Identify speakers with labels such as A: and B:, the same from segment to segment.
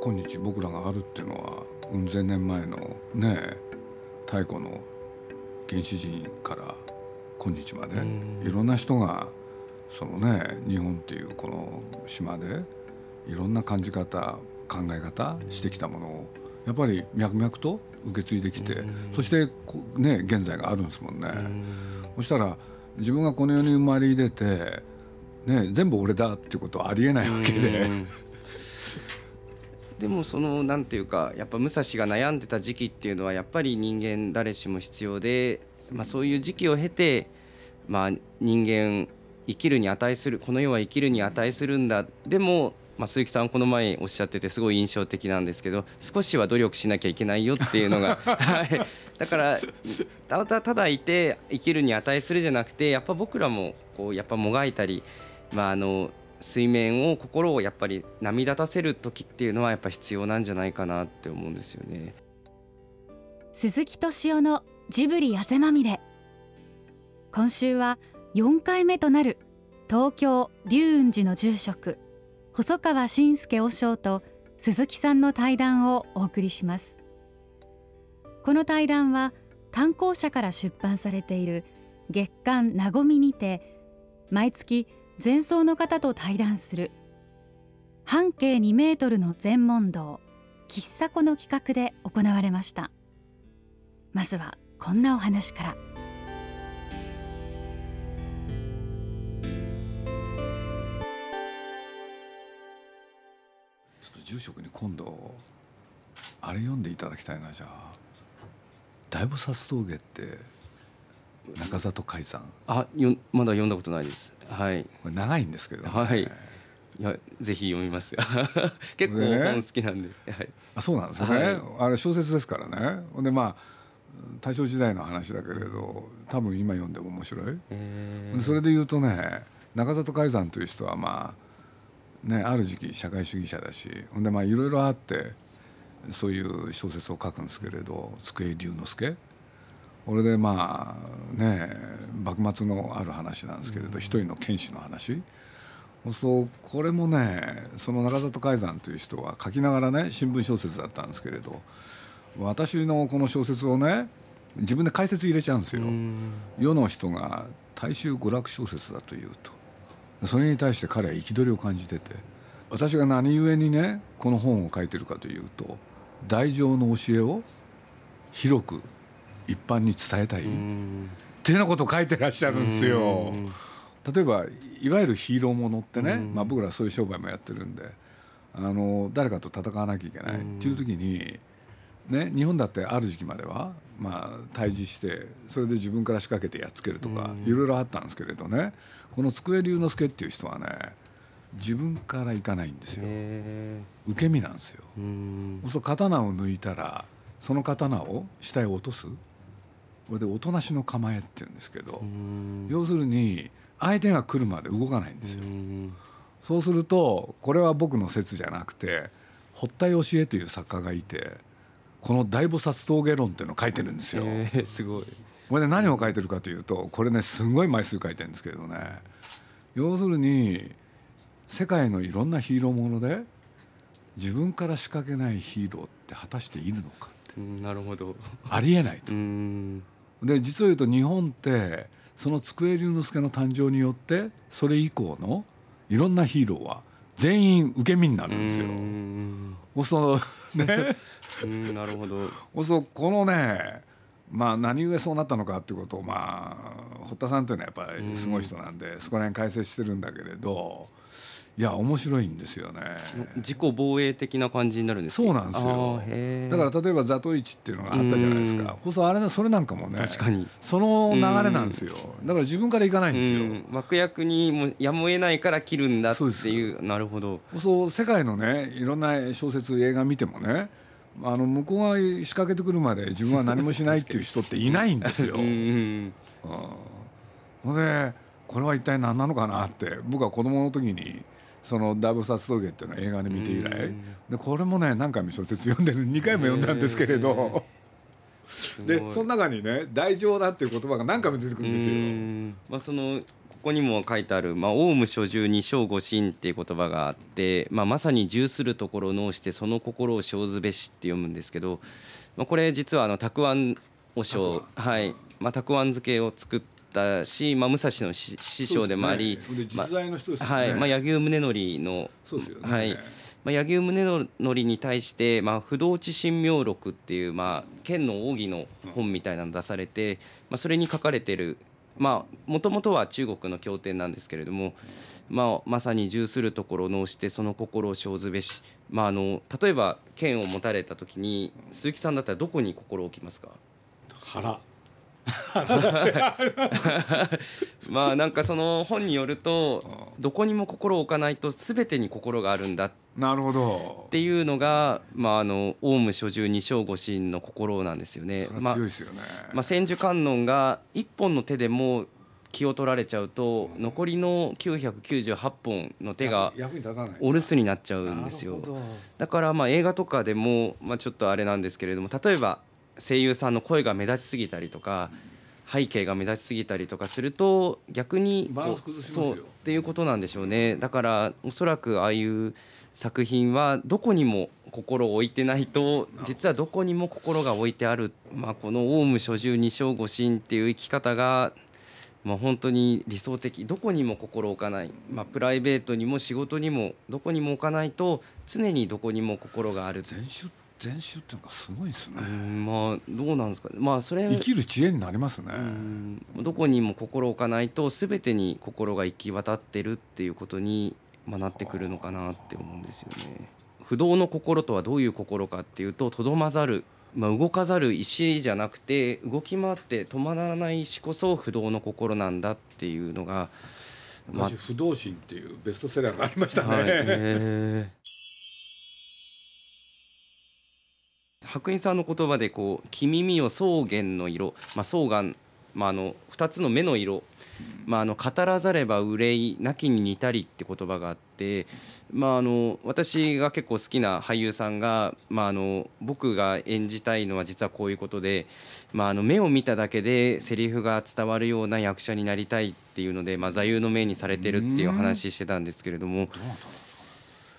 A: 今日僕らがあるっていうのはうん千年前のね太古の原始人から今日までいろんな人がそのね日本っていうこの島でいろんな感じ方考え方してきたものをやっぱり脈々と受け継いできてそしてね現在があるんですもんね。そしたら自分がこの世に生まれ入れて、ね、全部俺だっていうことはありえないわけで。
B: でもそのなんていうかやっぱ武蔵が悩んでた時期っていうのはやっぱり人間誰しも必要で、まあ、そういう時期を経て、まあ、人間生きるに値するこの世は生きるに値するんだ。でも、まあ、鈴木さんこの前おっしゃっててすごい印象的なんですけど少しは努力しなきゃいけないよっていうのが、はい、だからただただいて生きるに値するじゃなくてやっぱ僕らもこうやっぱもがいたり、まあ、あの水面を心をやっぱり波立たせる時っていうのはやっぱ必要なんじゃないかなって思うんですよね。
C: 鈴木敏夫のジブリ汗まみれ。今週は4回目となる東京龍雲寺の住職細川信介和尚と鈴木さんの対談をお送りします。この対談は刊行者から出版されている月刊なごみにて毎月前奏の方と対談する。半径2メートルの全問答喫茶子の企画で行われました。まずはこんなお話から。
A: ちょっと住職に今度あれ読んでいただきたいなじゃあ。大菩薩峠って中里海山。
B: あよまだ読んだことないです。はい。
A: 長いんですけど、ね、
B: はい。いやぜひ読みます 結構本好きなんで、ね、はい、
A: あそうなんですね、はい、あれ小説ですからね。でまあ大正時代の話だけれど多分今読んでも面白い。それで言うとね中里海山という人はまあねある時期社会主義者だしほんでまあいろいろあってそういう小説を書くんですけれど机龍之介これでまあね幕末のある話なんですけれど、うん、一人の剣士の話。そうこれもねその中里海山という人は書きながらね新聞小説だったんですけれど私のこの小説をね自分で解説入れちゃうんですよ。世の人が大衆娯楽小説だというと。それに対して彼は憤りを感じてて私が何故にねこの本を書いてるかというと大乗の教えを広く一般に伝えたい。っていうようなことを書いてらっしゃるんですよ。例えばいわゆるヒーローものってね、まあ、僕らそういう商売もやってるんであの誰かと戦わなきゃいけない。っていう時に、ね、日本だってある時期までは、まあ、対峙してそれで自分から仕掛けてやっつけるとかいろいろあったんですけれどねこの机龍之介っていう人はね自分から行かないんですよ。受け身なんですよ。そう刀を抜いたらその刀を下へ落とすこれでおとなしの構えっていうんですけど要するに相手が来るまで動かないんですよ。そうするとこれは僕の説じゃなくて堀田義恵という作家がいてこの大菩薩峠論っていうのを書いてるんですよ。
B: えー、すごい。
A: これで何を書いてるかというとこれねすごい枚数書いてるんですけどね。要するに世界のいろんなヒーローもので自分から仕掛けないヒーローって果たしているのかって。
B: なるほど。
A: ありえないと。で実を言うと日本ってその机龍之介の誕生によってそれ以降のいろんなヒーローは全員受け身になるんですよ。おそね
B: なるほど。
A: おそこのねまあ何故そうなったのかっていうことをまあ堀田さんというのはやっぱりすごい人なんでそこら辺解説してるんだけれどいや面白いんですよね。
B: 自己防衛的な感じになるんです
A: そうなんですよ。だから例えば「ザトイチ」っていうのがあったじゃないですか。放送あれそれなんかもね
B: 確かに。
A: その流れなんですよ。だから自分からいかないんですよ。
B: 幕役にもやむを得ないから切るんだっていう。なるほど。
A: そう世界のねいろんな小説映画見てもねあの向こうが仕掛けてくるまで自分は何もしないっていう人っていないんですよ。うん、うん、でこれは一体何なのかなって僕は子供の時にそのダブサツ峠っていうのを映画で見て以来。でこれもね何回も小説読んでる2回も読んだんですけれど。でその中にね「大乗だ」っていう言葉が何回も出てくるんですよ。
B: まあ、そのこにも書いてある「まあ、オウム所住二生五心」っていう言葉があって、まあ、まさに重するところを脳してその心を生ずべしって読むんですけど、まあ、これ実はあのたくあん和尚はい。まあ、たくあん漬けを作ったし、まあ、武蔵の師匠でもあり、
A: 実在の人です
B: ね、はい。まあ、柳生宗則の、
A: そうですよね、
B: はい。まあ、柳生宗則に対して、まあ、不動地神妙録っていう、まあ、剣の奥義の本みたいなの出されて、まあ、それに書かれてるもともとは中国の経典なんですけれども、まあ、まさに重するところを脳してその心を生ずべし、まあ、あの例えば剣を持たれた時に鈴木さんだったらどこに心を置きますか？
A: 腹
B: まあなんかその本によるとどこにも心を置かないと全てに心があるんだ
A: なるほど
B: っていうのが、まあ、あのオウム所住二生五心の心なんですよね。
A: 強いですよね。
B: まあ、千手観音が一本の手でも気を取られちゃうと残りの998本の手がお留守になっちゃうんですよ。だからまあ映画とかでもまあちょっとあれなんですけれども例えば声優さんの声が目立ちすぎたりとか背景が目立ちすぎたりとかすると逆に
A: そう
B: っていうことなんでしょうね。だからおそらくああいう作品はどこにも心を置いてないと実はどこにも心が置いてある、まあ、このオウム所住二生五心っていう生き方がまあ、本当に理想的どこにも心置かない、まあ、プライベートにも仕事にもどこにも置かないと常にどこにも心がある。
A: 全集全集っていうのがすごいですね。
B: まあどうなんですかまあそれ
A: 生きる知恵になりますね。
B: どこにも心置かないと全てに心が行き渡ってるっていうことに、まあ、なってくるのかなって思うんですよね。不動の心とはどういう心かっていうととどまざるまあ、動かざる石じゃなくて動き回って止まらない石こそ不動の心なんだっていうのが
A: 私、不動心っていうベストセラーがありましたね、はい、
B: 白衣さんの言葉でこう「君見よ草原の色」まあ、草原、まあ、あの2つの目の色まあ、あの語らざれば憂いなきに似たりって言葉があって、まあ、あの私が結構好きな俳優さんが、まあ、あの僕が演じたいのは実はこういうことで、まあ、あの目を見ただけでセリフが伝わるような役者になりたいっていうので、まあ、座右の銘にされてるっていう話してたんですけれども。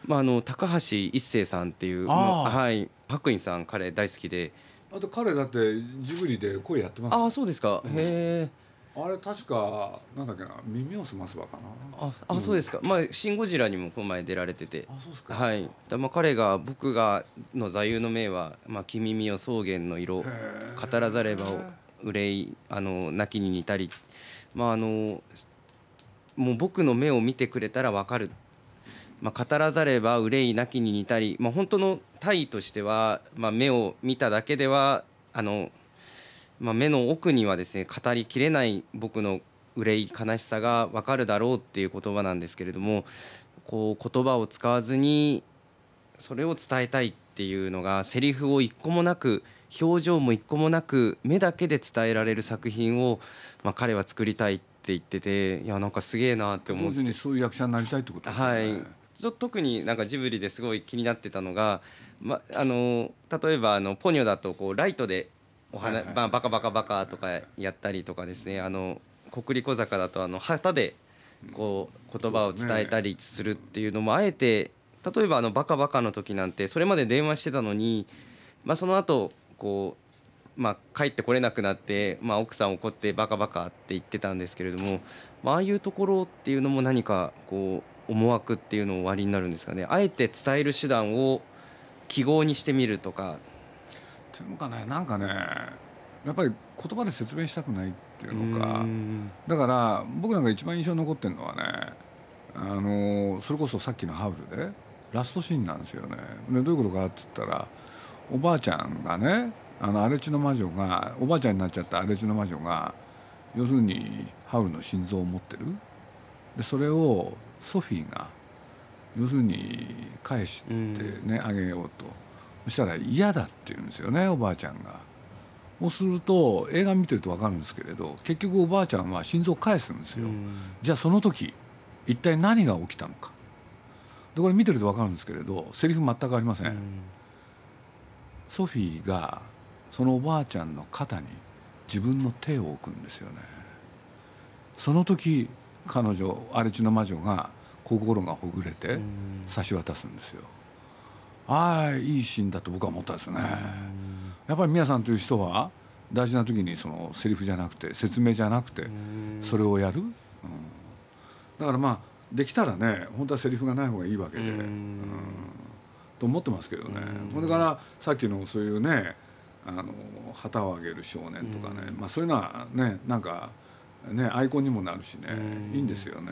B: まあ、あの高橋一生さんっていうはい、白衣さん彼大好きで。
A: あと彼だってジブリで声やってます。
B: ああそうですか、へえ
A: あれ確かなんだっけな耳をすますばか
B: な。ああ、うん、そうですか。まあ「シン・ゴジラ」にもこの前出られてて。
A: あそうですか。
B: はい。だまあ彼が僕がの座右の銘は「まあ、君見よ草原の色語らざれば憂いあの泣きに似たり」まああのもう僕の目を見てくれたら分かるまあ、語らざれば憂い泣きに似たり、まあ、本当の体としては、まあ、目を見ただけではあのまあ、目の奥にはですね語りきれない僕の憂い悲しさが分かるだろうっていう言葉なんですけれどもこう言葉を使わずにそれを伝えたいっていうのがセリフを一個もなく表情も一個もなく目だけで伝えられる作品を、まあ、彼は作りたいって言ってていやなんかすげえなって思
A: う同時にそういう役者になりたいってことですね。はい
B: ちょ特になんかジブリですごい気になってたのが、ま、あの例えばあのポニョだとこうライトでお花、まあ、バカバカバカとかやったりとかですね。あの国立小坂だとあの旗でこう言葉を伝えたりするっていうのもあえて例えばあのバカバカの時なんてそれまで電話してたのに、まあ、その後こうまあ帰ってこれなくなって、まあ、奥さん怒ってバカバカって言ってたんですけれども、まああいうところっていうのも何かこう思惑っていうのをおありになるんですかね。あえて伝える手段を記号にしてみるとか。
A: ていうのかねなんかねやっぱり言葉で説明したくないっていうのか。だから僕なんか一番印象に残ってるのはねあのそれこそさっきの「ハウル」でラストシーンなんですよね。でどういうことかっつったらおばあちゃんがねあの荒地の魔女がおばあちゃんになっちゃった荒地の魔女が要するにハウルの心臓を持ってる。でそれをソフィーが要するに返してねあげようとそしたら嫌だって言うんですよねおばあちゃんが。そうすると映画見てると分かるんですけれど結局おばあちゃんは心臓を返すんですよ。じゃあその時一体何が起きたのかでこれ見てると分かるんですけれどセリフ全くありません。ソフィーがそのおばあちゃんの肩に自分の手を置くんですよね。その時彼女荒地の魔女が心がほぐれて差し渡すんですよ。ああいいシーンだと僕は思ったですね。やっぱり宮さんという人は大事な時にそのセリフじゃなくて説明じゃなくてそれをやる、うん、だからまあできたらね本当はセリフがない方がいいわけで、うん、と思ってますけどね。これからさっきのそういうねあの旗を上げる少年とかね、まあ、そういうのはねなんかねアイコンにもなるしね。いいんですよね。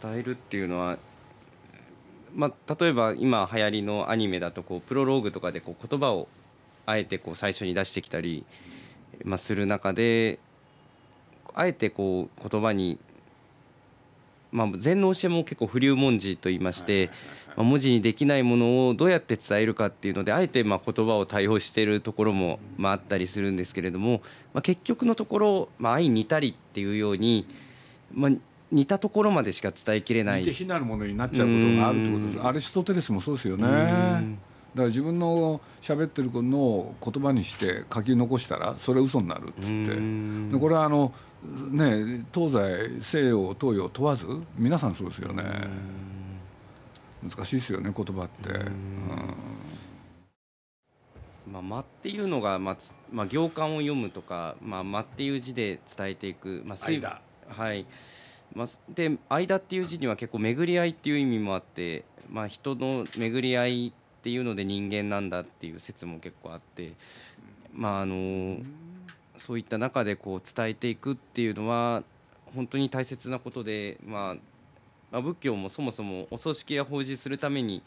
B: 伝えるっていうのはまあ、例えば今流行りのアニメだとこうプロローグとかでこう言葉をあえてこう最初に出してきたり、まあ、する中であえてこう言葉に、まあ、禅の教えも結構不流文字と言いまして、まあ、文字にできないものをどうやって伝えるかっていうのであえてまあ言葉を対応しているところもまああったりするんですけれども、まあ、結局のところ、まあ、愛似たりっていうように、まあ、似たところまでしか伝えきれない。
A: 似て非なるものになっちゃうことがあるってことです。アリストテレスもそうですよね。だから自分の喋ってるのを言葉にして書き残したらそれ嘘になるっつって。でこれはあのね東西西洋東洋問わず皆さんそうですよね難しいですよね言葉って。
B: まあ、間っていうのが、まあまあ、行間を読むとか、まあ、間っていう字で伝えていく、まあ、
A: 間。
B: はい。まあ、で間っていう字には結構巡り合いっていう意味もあって、まあ、人の巡り合いっていうので人間なんだっていう説も結構あって、まあ、あのそういった中でこう伝えていくっていうのは本当に大切なことで、まあ、まあ、仏教もそもそもお葬式や法事するために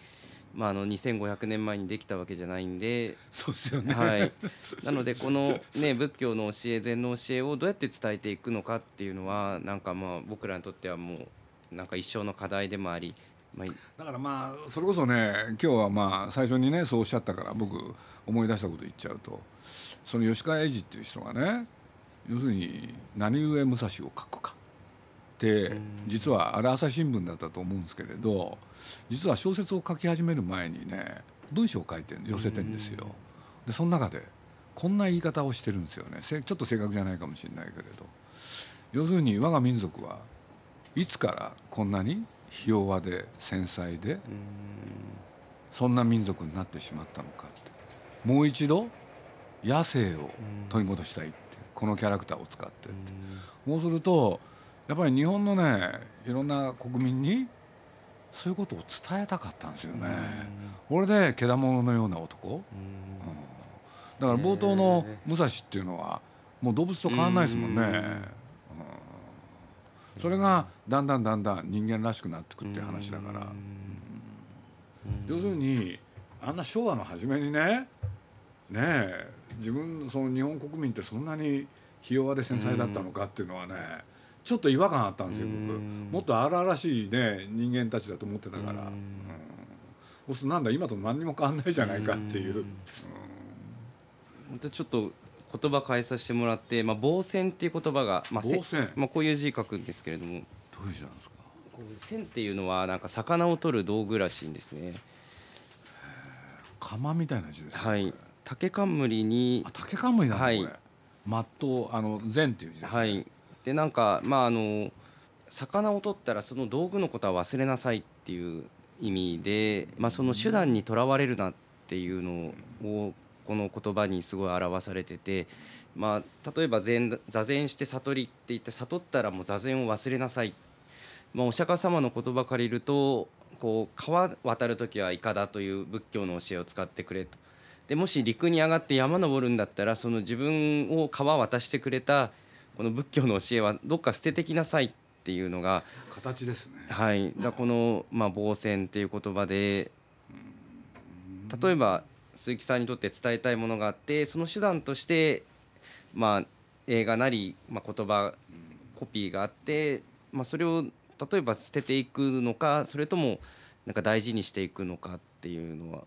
B: まあ、あの2500年前にできたわけじゃないんで
A: そうですよね、
B: はい、なのでこの、ね、仏教の教え禅の教えをどうやって伝えていくのかっていうのはなんかまあ僕らにとってはもうなんか一生の課題でもあり、まあ、
A: だからまあそれこそね今日はまあ最初にねそうおっしゃったから僕思い出したこと言っちゃうとその吉川英治っていう人がね要するに何故武蔵を書くかって実はあれ朝日新聞だったと思うんですけれど実は小説を書き始める前にね文章を書いて寄せてんですよ。でその中でこんな言い方をしてるんですよね。ちょっと正確じゃないかもしれないけれど。要するに我が民族はいつからこんなにひ弱で繊細でそんな民族になってしまったのかって。もう一度野生を取り戻したいってこのキャラクターを使ってって。そうするとやっぱり日本のねいろんな国民にそういうことを伝えたかったんですよね。これでけだもののような男、うん、だから冒頭の武蔵っていうのはもう動物と変わんないですもんね。うん、それがだんだんだんだん人間らしくなってくっていう話だから、要するにあんな昭和の初めにねねえ自分その日本国民ってそんなにひ弱で繊細だったのかっていうのはね、ちょっと違和感あったんですよ僕。もっと荒々しいね人間たちだと思ってたから、うん、そうするとなんだ今と何にも変わんないじゃないかっていう。
B: またちょっと言葉変えさせてもらって、まあ、防線っていう言葉が、まあまあ、こういう字書くんですけれども。ど
A: ういう字なんですか？
B: こう線っていうのはなんか魚を取る道具らしいんですね。
A: 釜みたいな字です
B: かはい。竹冠に
A: 竹冠なんだ、はい、これマットあの禅っていう字
B: ですね。はいでなんかまああの魚を取ったらその道具のことは忘れなさいっていう意味で、まあ、その手段にとらわれるなっていうのをこの言葉にすごい表されてて、まあ、例えば禅座禅して悟りって言って悟ったらもう座禅を忘れなさい、まあ、お釈迦様の言葉借りるとこう川渡る時はいかだという仏教の教えを使ってくれと。でもし陸に上がって山登るんだったらその自分を川渡してくれたこの仏教の教えはどっか捨ててきなさいっていうのが
A: 形ですね。
B: はい。だこのまあ防線っていう言葉で例えば鈴木さんにとって伝えたいものがあってその手段としてまあ映画なりまあ言葉コピーがあってまあそれを例えば捨てていくのかそれともなんか大事にしていくのかっていうのは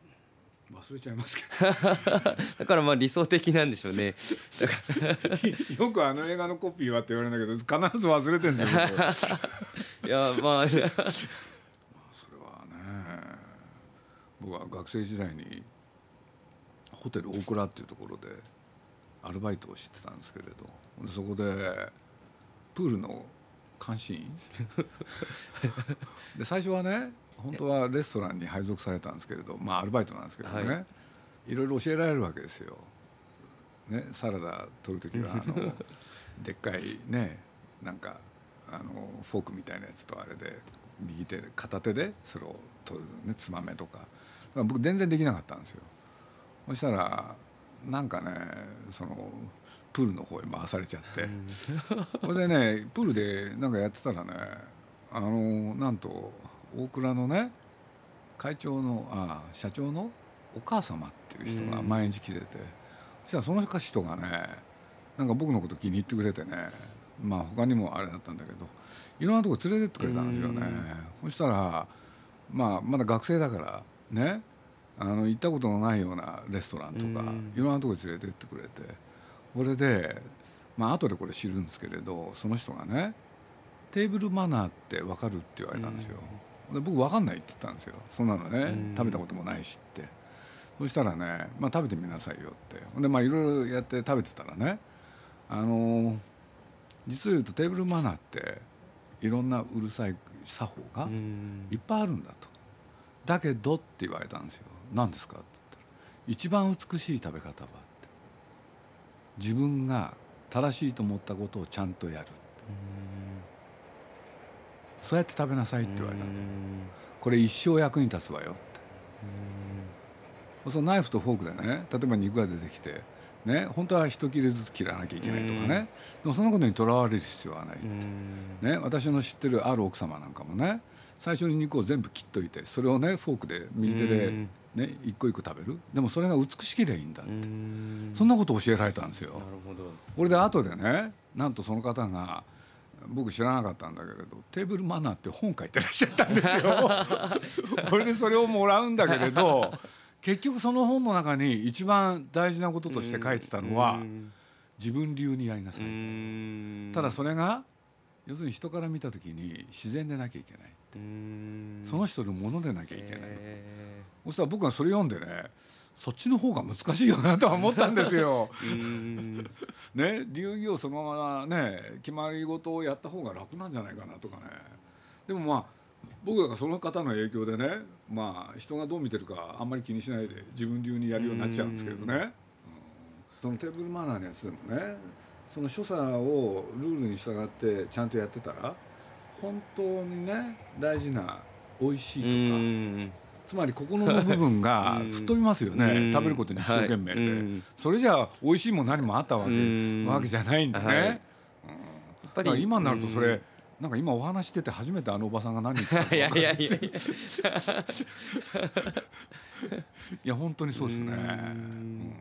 A: 忘れちゃいますけど。
B: だからまあ理想的なんでしょうね。
A: よくあの映画のコピーはって言われるんだけど必ず忘れてるんですよ
B: いやまあ。それはね
A: 僕は学生時代にホテル大倉っていうところでアルバイトをしてたんですけれどそこでプールの監視員？で最初はね本当はレストランに配属されたんですけれどまあアルバイトなんですけどね、はい、いろいろ教えられるわけですよ。ね、サラダ取る時はあの でっかいねなんかあのフォークみたいなやつとあれで右手で片手でそれを取るねつまめとか。僕全然できなかったんですよ。そしたらなんかねそのプールの方へ回されちゃって。それでねプールでなんかやってたらねあのなんと大倉のね会長のあ社長のお母様っていう人が毎日来てて、そしたらその人がねなんか僕のこと気に入ってくれてね。まあ他にもあれだったんだけどいろんなとこ連れてってくれたんですよね。そしたらまあまだ学生だからねあの行ったことのないようなレストランとかいろんなとこ連れてってくれて。これでまあ後でこれ知るんですけれどその人がねテーブルマナーって分かるって言われたんですよ。で僕分かんないって言ったんですよ。そんなのね食べたこともないしって。そしたらね、まあ、食べてみなさいよって。でまあいろいろやって食べてたらねあの実を言うとテーブルマナーっていろんなうるさい作法がいっぱいあるんだと。だけどって言われたんですよ。何ですかって言ったら一番美しい食べ方はって。自分が正しいと思ったことをちゃんとやるそうやって食べなさいって言われたんこれ一生役に立つわよって。そのナイフとフォークでね。例えば肉が出てきてね本当は一切れずつ切らなきゃいけないとかね。でもそんなことにとらわれる必要はないって。ね私の知ってるある奥様なんかもね最初に肉を全部切っといてそれをねフォークで右手でね一個一個食べる。でもそれが美しければいいんだってそんなことを教えられたんですよ。俺で後でねなんとその方が僕知らなかったんだけれどテーブルマナーって本書いてらっしゃったんですよ。これでそれをもらうんだけれど結局その本の中に一番大事なこととして書いてたのは自分流にやりなさいただそれが要するに人から見た時に自然でなきゃいけないその人のものでなきゃいけない、えー、そしたら僕はそれ読んでねそっちの方が難しいよなとは思ったんですよ。ね流儀をそのままね決まり事をやった方が楽なんじゃないかなとかね。でもまあ僕らその方の影響でねまあ人がどう見てるかあんまり気にしないで自分流にやるようになっちゃうんですけどね。うん、そのテーブルマナーのやつでもねその所作をルールに従ってちゃんとやってたら本当にね大事な美味しいとか。つまり心の部分が 吹っ飛びますよね、食べることに一生懸命で、はい、それじゃあ美味しいも何もあったわけ,、わけじゃないんでね、はい、やっぱり今になるとそれ、なんか今お話してて初めてあのおばさんが何言ってたか いやいやいや。い。や本当にそうですね。うん。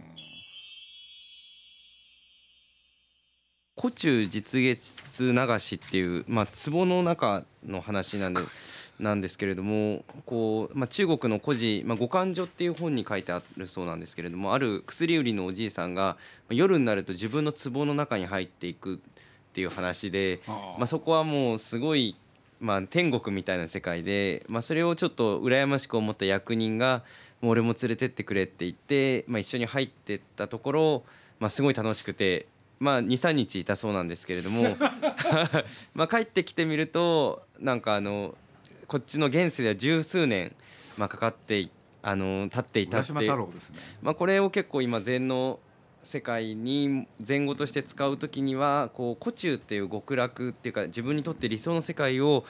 B: 古中実月流しっていう、まあ、壺の中の話なんでなんですけれどもこう、まあ、中国の古事「まあ、五感所」っていう本に書いてあるそうなんですけれどもある薬売りのおじいさんが夜になると自分の壺の中に入っていくっていう話で、まあ、そこはもうすごい、まあ、天国みたいな世界で、まあ、それをちょっと羨ましく思った役人が「もう俺も連れてってくれ」って言って、まあ、一緒に入ってったところ、まあ、すごい楽しくてまあ、23日いたそうなんですけれども まあ帰ってきてみるとなんかあのこっちの現世では十数年、まあ、かかってあの経っていたっていう、ね、まあ、これを結構今禅の世界に前後として使う時にはこう古中っていう極楽っていうか自分にとって理想の世界を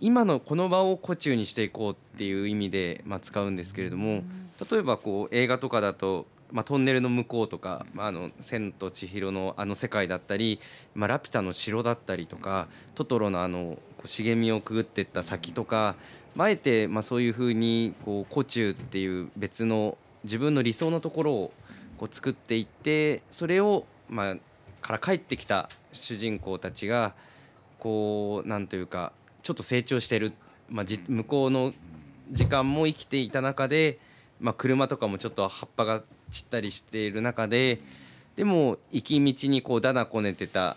B: 今のこの場を古中にしていこうっていう意味で、まあ、使うんですけれども例えばこう映画とかだとまあ、トンネルの向こうとか「まあ、あの千と千尋のあの世界だったり、まあ、ラピュタの城だったりとかトトロのあの茂みをくぐってった先とか、まあ、あえてまあそういうふうにこう古中っていう別の自分の理想のところをこう作っていってそれをまあから帰ってきた主人公たちがこうなんというかちょっと成長してる、まあ、じ向こうの時間も生きていた中で、まあ、車とかもちょっと葉っぱが散ったりしている中ででも行き道にこうだだこねてた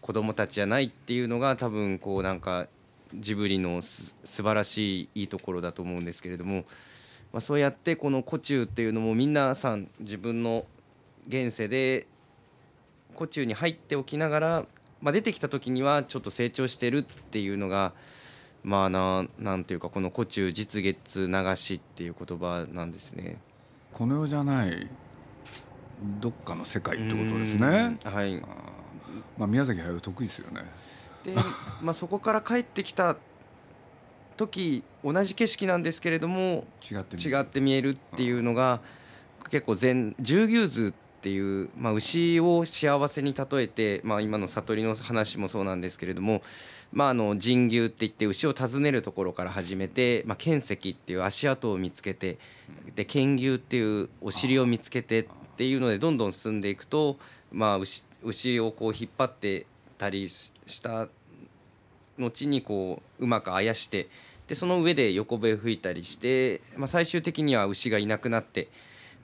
B: 子供たちじゃないっていうのが多分こうなんかジブリのす素晴らしいいいところだと思うんですけれども、まあ、そうやってこの「古中」っていうのも皆さん自分の現世で古中に入っておきながらまあ、出てきた時にはちょっと成長してるっていうのがまあななんていうかこの「古中実月流し」っていう言葉なんですね。
A: この世じゃないどっかの世界ってことですね。
B: はい
A: まあ、宮崎駿得意ですよね。
B: で、まあ、そこから帰ってきた時同じ景色なんですけれども
A: 違って
B: 見えるっていうのが結構全十牛図っていう、まあ、牛を幸せに例えて、まあ、今の悟りの話もそうなんですけれども、まあ、あの神牛って言って牛を訪ねるところから始めて、まあ、剣石っていう足跡を見つけてで剣牛っていうお尻を見つけてっていうのでどんどん進んでいくと、まあ、牛牛牛をこう引っ張ってたりした後にこううまくあやしてでその上で横笛吹いたりして、まあ、最終的には牛がいなくなって。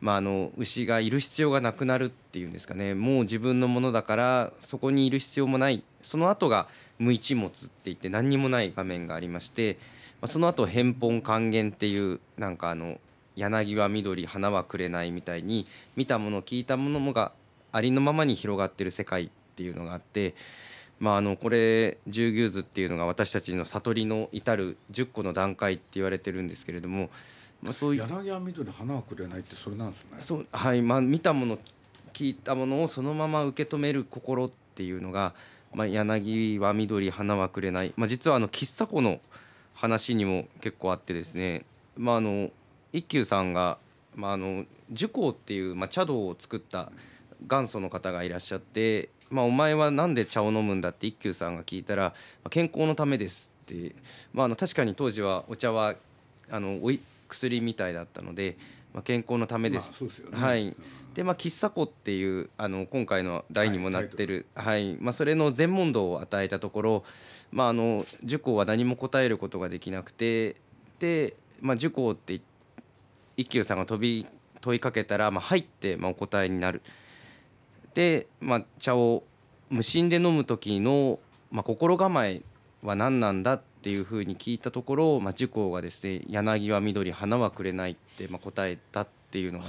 B: まあ、あの牛がいる必要がなくなるっていうんですかねもう自分のものだからそこにいる必要もないその後が無一物って言って何にもない画面がありまして、まあ、その後返本還元っていうなんかあの柳は緑花はくれないみたいに見たもの聞いたものもがありのままに広がってる世界っていうのがあって。まあ、あのこれ十牛図っていうのが私たちの悟りの至る10個の段階って言われてるんですけれども、
A: まあ、そういう柳は緑花はくれないってそれなんですね
B: そうはいまあ見たもの聞いたものをそのまま受け止める心っていうのが、まあ、柳は緑花はくれない、まあ、実はあの喫茶子の話にも結構あってですね、まあ、あの一休さんが、まあ、あの寿光っていう、まあ、茶道を作った元祖の方がいらっしゃって、まあ、お前は何で茶を飲むんだって一休さんが聞いたら健康のためですって、まあ、あの確かに当時はお茶はあのおい薬みたいだったので、まあ、健康のためです。
A: まあ、すね、
B: はい。でまあ、喫茶子っていうあの今回の題にもなってる、はい、はい、まあ、それの全問答を与えたところ、まあ、あの受講は何も答えることができなくてで、まあ、受講って一休さんが飛び問いかけたら、まあ、入って、まあ、お答えになる。で、まあ、茶を無心で飲む時の、まあ、心構えは何なんだっていうふうに聞いたところ、まあ、受講がですね「柳は緑花はくれない」って、まあ、答えたっていうのが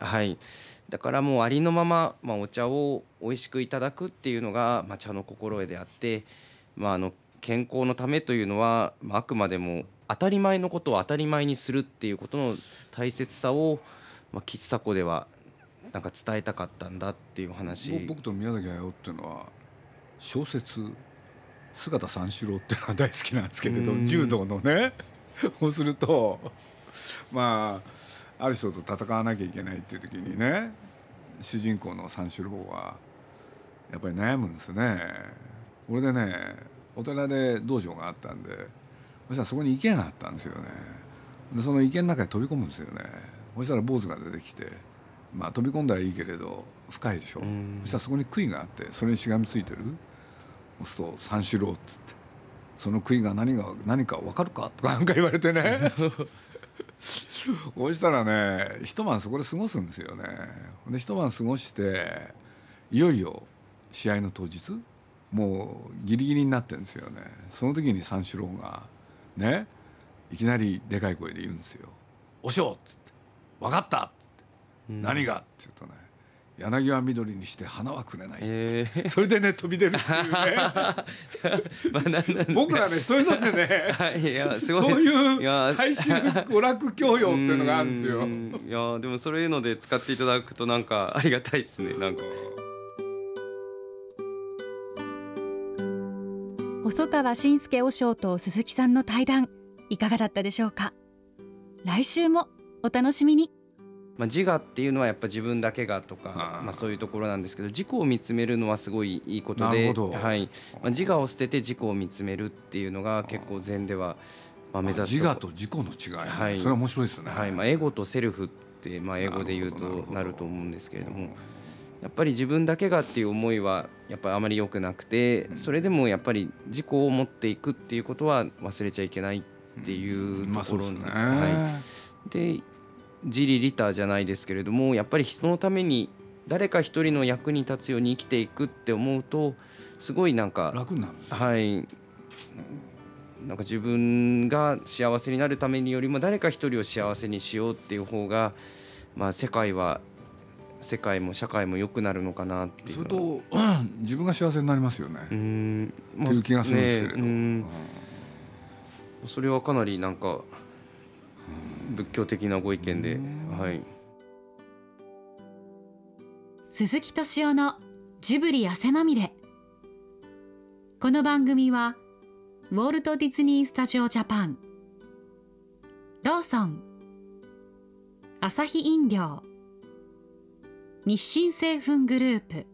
B: はい。だからもうありのまま、まあ、お茶を美味しくいただくっていうのが、まあ、茶の心得であって、まあ、あの健康のためというのは、まあ、あくまでも当たり前のことを当たり前にするっていうことの大切さを、まあ、吉佐子ではなんか伝えたかったんだっていう話
A: 僕と宮崎駿っていうのは小説姿三四郎っていうのが大好きなんですけれど柔道のねそうするとまあある人と戦わなきゃいけないっていう時にね主人公の三四郎はやっぱり悩むんですね。これでねお寺で道場があったんでそしたらそこに池があったんですよね。でその池の中に飛び込むんですよね。そしたら坊主が出てきてまあ飛び込んだらいいけれど深いでしょ。そしたらそこに杭があってそれにしがみついてる。そう三四郎っつってその杭が何が何か分かるか？とかなんか言われてね そしたらね一晩そこで過ごすんですよねで一晩過ごしていよいよ試合の当日もうギリギリになってるんですよねその時に三四郎がねいきなりでかい声で言うんですよ「おしょう!」っつって「分かった!」っつって「何が?」って言うとね柳は緑にして花はくれない、え。ー、それでね飛び出るっていうね。まあ僕らねそういうのでね、はい、いやすごい。そういう大衆娯楽教養っていうのがあるんですよ。
B: いやでもそういうので使っていただくとなんかありがたいですねなんか。
C: 細川信介和尚と鈴木さんの対談いかがだったでしょうか？来週もお楽しみに
B: まあ、自我っていうのはやっぱ自分だけがとかまあ、そういうところなんですけど自己を見つめるのはすごいいいことで、はい。まあ、自我を捨てて自己を見つめるっていうのが結構禅ではまあ目指す
A: 自我と自己の違い、はい、それは面白いですね、
B: はい。まあ、エゴとセルフってまあ英語で言うとなると思うんですけれどもやっぱり自分だけがっていう思いはやっぱりあまり良くなくてそれでもやっぱり自己を持っていくっていうことは忘れちゃいけないっていうところなんです、はい、で自利利他じゃないですけれどもやっぱり人のために誰か一人の役に立つように生きていくって思うとすごいなんか
A: 楽になるんです
B: はい。なんか自分が幸せになるためによりも誰か一人を幸せにしようっていう方が、まあ、世界は世界も社会も良くなるのかなっていう
A: それと 自分が幸せになりますよね、
B: うーん。まあ
A: っていう気がするんですけれど、
B: ねうん。それはかなりなんか仏教的なご意見で、はい、
C: 鈴木敏夫のジブリ汗まみれ。この番組はウォルト・ディズニー・スタジオ・ジャパン。ローソン。アサヒ飲料。日清製粉グループ。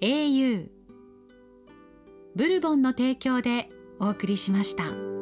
C: au ブルボンの提供でお送りしました。